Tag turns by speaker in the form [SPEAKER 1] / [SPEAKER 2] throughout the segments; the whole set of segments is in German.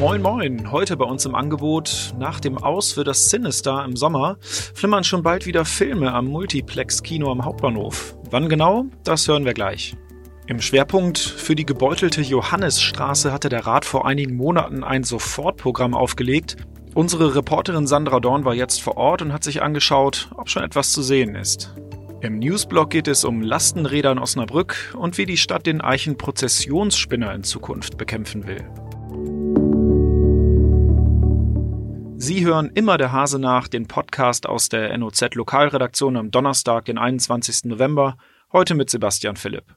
[SPEAKER 1] Moin Moin, heute bei uns im Angebot. Nach dem Aus für das Sinister im Sommer flimmern schon bald wieder Filme am Multiplex-Kino am Hauptbahnhof. Wann genau? Das hören wir gleich. Im Schwerpunkt für die gebeutelte Johannesstraße hatte der Rat vor einigen Monaten ein Sofortprogramm aufgelegt. Unsere Reporterin Sandra Dorn war jetzt vor Ort und hat sich angeschaut, ob schon etwas zu sehen ist. Im Newsblog geht es um Lastenräder in Osnabrück und wie die Stadt den Eichenprozessionsspinner in Zukunft bekämpfen will. Sie hören immer der Hase nach, den Podcast aus der NOZ Lokalredaktion am Donnerstag, den 21. November, heute mit Sebastian Philipp.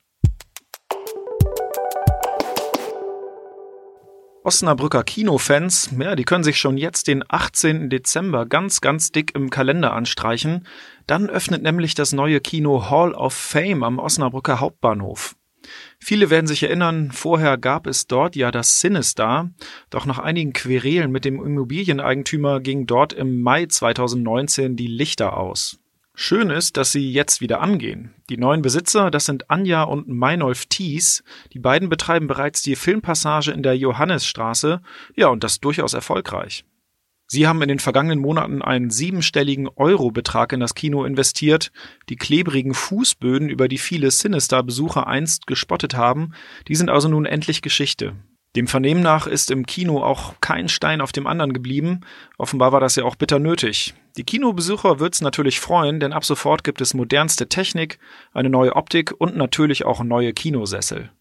[SPEAKER 1] Osnabrücker Kinofans, ja, die können sich schon jetzt den 18. Dezember ganz, ganz dick im Kalender anstreichen. Dann öffnet nämlich das neue Kino Hall of Fame am Osnabrücker Hauptbahnhof. Viele werden sich erinnern, vorher gab es dort ja das Sinister, doch nach einigen Querelen mit dem Immobilieneigentümer ging dort im Mai 2019 die Lichter aus. Schön ist, dass sie jetzt wieder angehen. Die neuen Besitzer, das sind Anja und Meinolf Thies. Die beiden betreiben bereits die Filmpassage in der Johannesstraße. Ja, und das durchaus erfolgreich. Sie haben in den vergangenen Monaten einen siebenstelligen Eurobetrag in das Kino investiert. Die klebrigen Fußböden, über die viele Sinister-Besucher einst gespottet haben, die sind also nun endlich Geschichte. Dem Vernehmen nach ist im Kino auch kein Stein auf dem anderen geblieben. Offenbar war das ja auch bitter nötig. Die Kinobesucher wird's natürlich freuen, denn ab sofort gibt es modernste Technik, eine neue Optik und natürlich auch neue Kinosessel.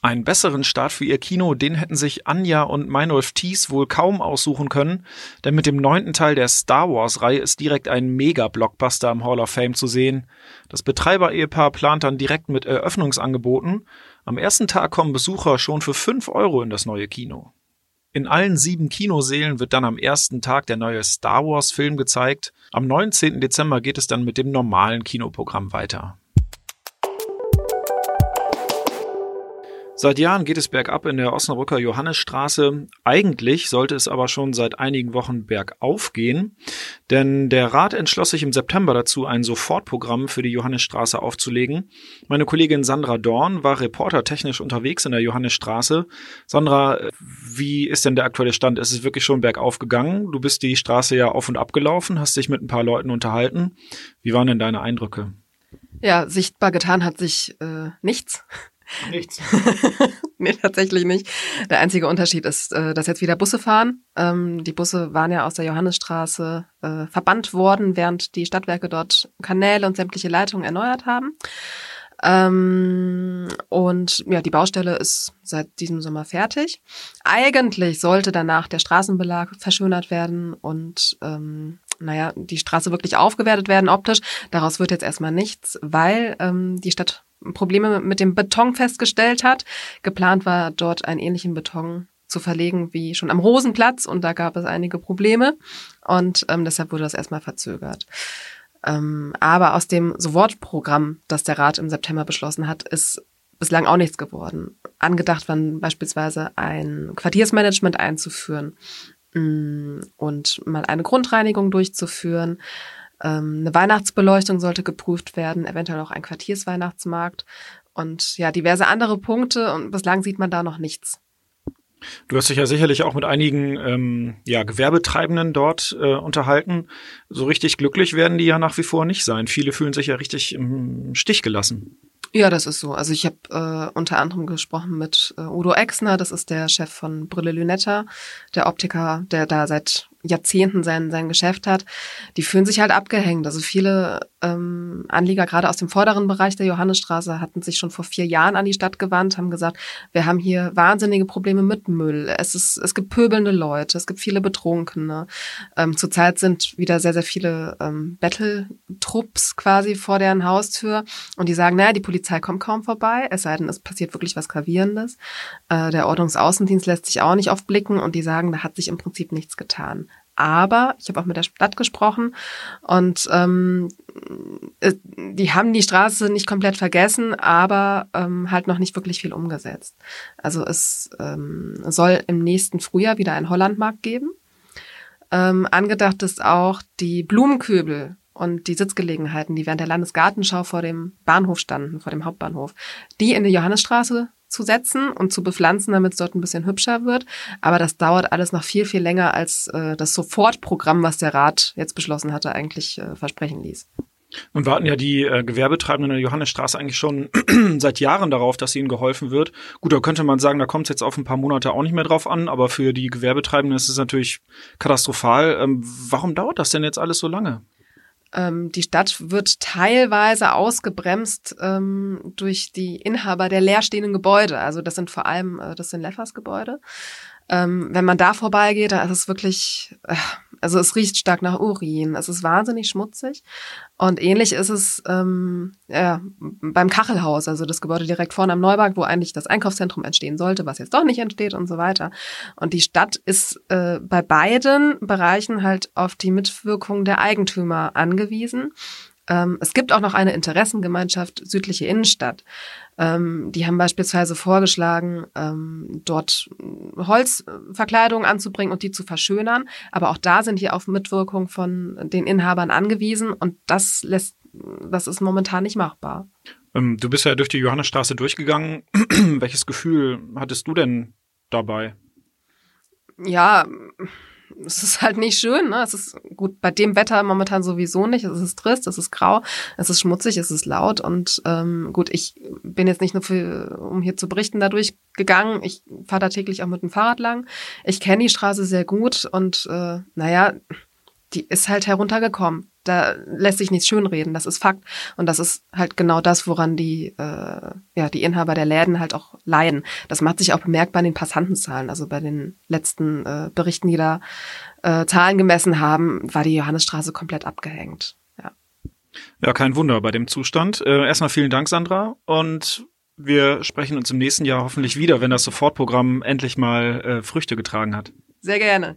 [SPEAKER 1] Einen besseren Start für ihr Kino, den hätten sich Anja und Meinolf Thies wohl kaum aussuchen können, denn mit dem neunten Teil der Star Wars-Reihe ist direkt ein Mega-Blockbuster im Hall of Fame zu sehen. Das Betreiber-Ehepaar plant dann direkt mit Eröffnungsangeboten. Am ersten Tag kommen Besucher schon für fünf Euro in das neue Kino. In allen sieben Kinoseelen wird dann am ersten Tag der neue Star Wars-Film gezeigt. Am 19. Dezember geht es dann mit dem normalen Kinoprogramm weiter. Seit Jahren geht es bergab in der Osnabrücker Johannesstraße. Eigentlich sollte es aber schon seit einigen Wochen bergauf gehen, denn der Rat entschloss sich im September dazu, ein Sofortprogramm für die Johannesstraße aufzulegen. Meine Kollegin Sandra Dorn war reportertechnisch unterwegs in der Johannesstraße. Sandra, wie ist denn der aktuelle Stand? Ist es wirklich schon bergauf gegangen? Du bist die Straße ja auf und ab gelaufen, hast dich mit ein paar Leuten unterhalten. Wie waren denn deine Eindrücke?
[SPEAKER 2] Ja, sichtbar getan hat sich äh, nichts.
[SPEAKER 1] Nichts.
[SPEAKER 2] nee, tatsächlich nicht. Der einzige Unterschied ist, äh, dass jetzt wieder Busse fahren. Ähm, die Busse waren ja aus der Johannesstraße äh, verbannt worden, während die Stadtwerke dort Kanäle und sämtliche Leitungen erneuert haben. Ähm, und ja, die Baustelle ist seit diesem Sommer fertig. Eigentlich sollte danach der Straßenbelag verschönert werden und ähm, naja, die Straße wirklich aufgewertet werden optisch. Daraus wird jetzt erstmal nichts, weil ähm, die Stadt Probleme mit dem Beton festgestellt hat. Geplant war dort einen ähnlichen Beton zu verlegen wie schon am Rosenplatz und da gab es einige Probleme und ähm, deshalb wurde das erstmal verzögert. Ähm, aber aus dem Sofortprogramm, das der Rat im September beschlossen hat, ist bislang auch nichts geworden. Angedacht waren beispielsweise ein Quartiersmanagement einzuführen mm, und mal eine Grundreinigung durchzuführen. Ähm, eine Weihnachtsbeleuchtung sollte geprüft werden, eventuell auch ein Quartiersweihnachtsmarkt und ja, diverse andere Punkte und bislang sieht man da noch nichts.
[SPEAKER 1] Du hast dich ja sicherlich auch mit einigen ähm, ja, Gewerbetreibenden dort äh, unterhalten. So richtig glücklich werden die ja nach wie vor nicht sein. Viele fühlen sich ja richtig im Stich gelassen.
[SPEAKER 2] Ja, das ist so. Also ich habe äh, unter anderem gesprochen mit äh, Udo Exner, das ist der Chef von Brille Lunetta, der Optiker, der da seit Jahrzehnten sein, sein Geschäft hat, die fühlen sich halt abgehängt. Also viele ähm, Anlieger, gerade aus dem vorderen Bereich der Johannesstraße, hatten sich schon vor vier Jahren an die Stadt gewandt, haben gesagt, wir haben hier wahnsinnige Probleme mit Müll. Es, ist, es gibt pöbelnde Leute, es gibt viele Betrunkene. Ähm, zurzeit sind wieder sehr, sehr viele ähm, Battle-Trupps quasi vor deren Haustür und die sagen, naja, die Polizei kommt kaum vorbei, es sei denn, es passiert wirklich was Gravierendes. Äh, der Ordnungsaußendienst lässt sich auch nicht oft blicken und die sagen, da hat sich im Prinzip nichts getan. Aber ich habe auch mit der Stadt gesprochen und ähm, äh, die haben die Straße nicht komplett vergessen, aber ähm, halt noch nicht wirklich viel umgesetzt. Also es ähm, soll im nächsten Frühjahr wieder einen Hollandmarkt geben. Ähm, angedacht ist auch die Blumenköbel und die Sitzgelegenheiten, die während der Landesgartenschau vor dem Bahnhof standen, vor dem Hauptbahnhof, die in die Johannesstraße zu setzen und zu bepflanzen, damit es dort ein bisschen hübscher wird. Aber das dauert alles noch viel, viel länger, als äh, das Sofortprogramm, was der Rat jetzt beschlossen hatte, eigentlich äh, versprechen ließ.
[SPEAKER 1] Und warten ja die äh, Gewerbetreibenden in der Johannesstraße eigentlich schon seit Jahren darauf, dass ihnen geholfen wird. Gut, da könnte man sagen, da kommt es jetzt auf ein paar Monate auch nicht mehr drauf an, aber für die Gewerbetreibenden ist es natürlich katastrophal. Ähm, warum dauert das denn jetzt alles so lange?
[SPEAKER 2] Ähm, die Stadt wird teilweise ausgebremst ähm, durch die Inhaber der leerstehenden Gebäude. Also das sind vor allem, äh, das sind Leffers Gebäude. Ähm, wenn man da vorbeigeht, da ist es wirklich, äh, also es riecht stark nach Urin. Es ist wahnsinnig schmutzig. Und ähnlich ist es ähm, ja, beim Kachelhaus, also das Gebäude direkt vorne am Neumarkt, wo eigentlich das Einkaufszentrum entstehen sollte, was jetzt doch nicht entsteht und so weiter. Und die Stadt ist äh, bei beiden Bereichen halt auf die Mitwirkung der Eigentümer angewiesen. Ähm, es gibt auch noch eine Interessengemeinschaft südliche Innenstadt. Ähm, die haben beispielsweise vorgeschlagen, ähm, dort Holzverkleidungen anzubringen und die zu verschönern. Aber auch da sind die auf Mitwirkung von den Inhabern angewiesen und das lässt, das ist momentan nicht machbar.
[SPEAKER 1] Du bist ja durch die Johannesstraße durchgegangen. Welches Gefühl hattest du denn dabei?
[SPEAKER 2] Ja, es ist halt nicht schön, ne? Es ist gut bei dem Wetter momentan sowieso nicht. Es ist trist, es ist grau, es ist schmutzig, es ist laut und ähm, gut, ich bin jetzt nicht nur für, um hier zu berichten, dadurch gegangen. Ich fahre da täglich auch mit dem Fahrrad lang. Ich kenne die Straße sehr gut und äh, naja, die ist halt heruntergekommen da lässt sich nichts schönreden, das ist Fakt. Und das ist halt genau das, woran die, äh, ja, die Inhaber der Läden halt auch leiden. Das macht sich auch bemerkbar in den Passantenzahlen. Also bei den letzten äh, Berichten, die da äh, Zahlen gemessen haben, war die Johannesstraße komplett abgehängt. Ja.
[SPEAKER 1] Ja, kein Wunder bei dem Zustand. Äh, erstmal vielen Dank, Sandra. Und wir sprechen uns im nächsten Jahr hoffentlich wieder, wenn das Sofortprogramm endlich mal äh, Früchte getragen hat.
[SPEAKER 2] Sehr gerne.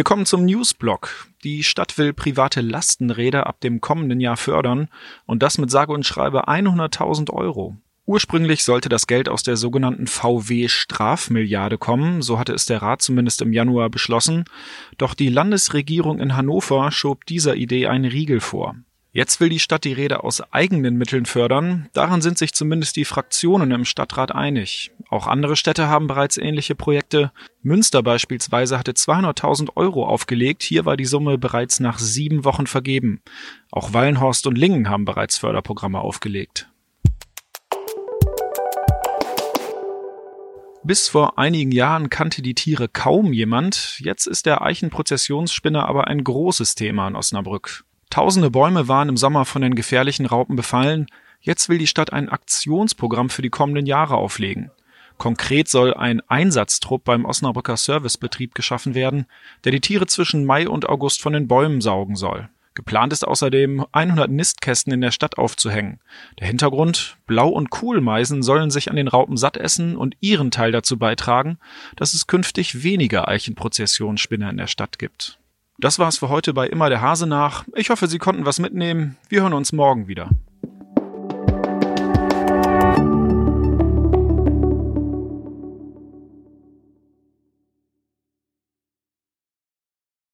[SPEAKER 1] Wir kommen zum Newsblock. Die Stadt will private Lastenräder ab dem kommenden Jahr fördern und das mit sage und schreibe 100.000 Euro. Ursprünglich sollte das Geld aus der sogenannten VW-Strafmilliarde kommen, so hatte es der Rat zumindest im Januar beschlossen, doch die Landesregierung in Hannover schob dieser Idee einen Riegel vor. Jetzt will die Stadt die Räder aus eigenen Mitteln fördern. Daran sind sich zumindest die Fraktionen im Stadtrat einig. Auch andere Städte haben bereits ähnliche Projekte. Münster beispielsweise hatte 200.000 Euro aufgelegt. Hier war die Summe bereits nach sieben Wochen vergeben. Auch Wallenhorst und Lingen haben bereits Förderprogramme aufgelegt. Bis vor einigen Jahren kannte die Tiere kaum jemand. Jetzt ist der Eichenprozessionsspinner aber ein großes Thema in Osnabrück. Tausende Bäume waren im Sommer von den gefährlichen Raupen befallen. Jetzt will die Stadt ein Aktionsprogramm für die kommenden Jahre auflegen. Konkret soll ein Einsatztrupp beim Osnabrücker Servicebetrieb geschaffen werden, der die Tiere zwischen Mai und August von den Bäumen saugen soll. Geplant ist außerdem, 100 Nistkästen in der Stadt aufzuhängen. Der Hintergrund? Blau- und Kohlmeisen sollen sich an den Raupen satt essen und ihren Teil dazu beitragen, dass es künftig weniger Eichenprozessionsspinner in der Stadt gibt. Das war's für heute bei Immer der Hase nach. Ich hoffe, Sie konnten was mitnehmen. Wir hören uns morgen wieder.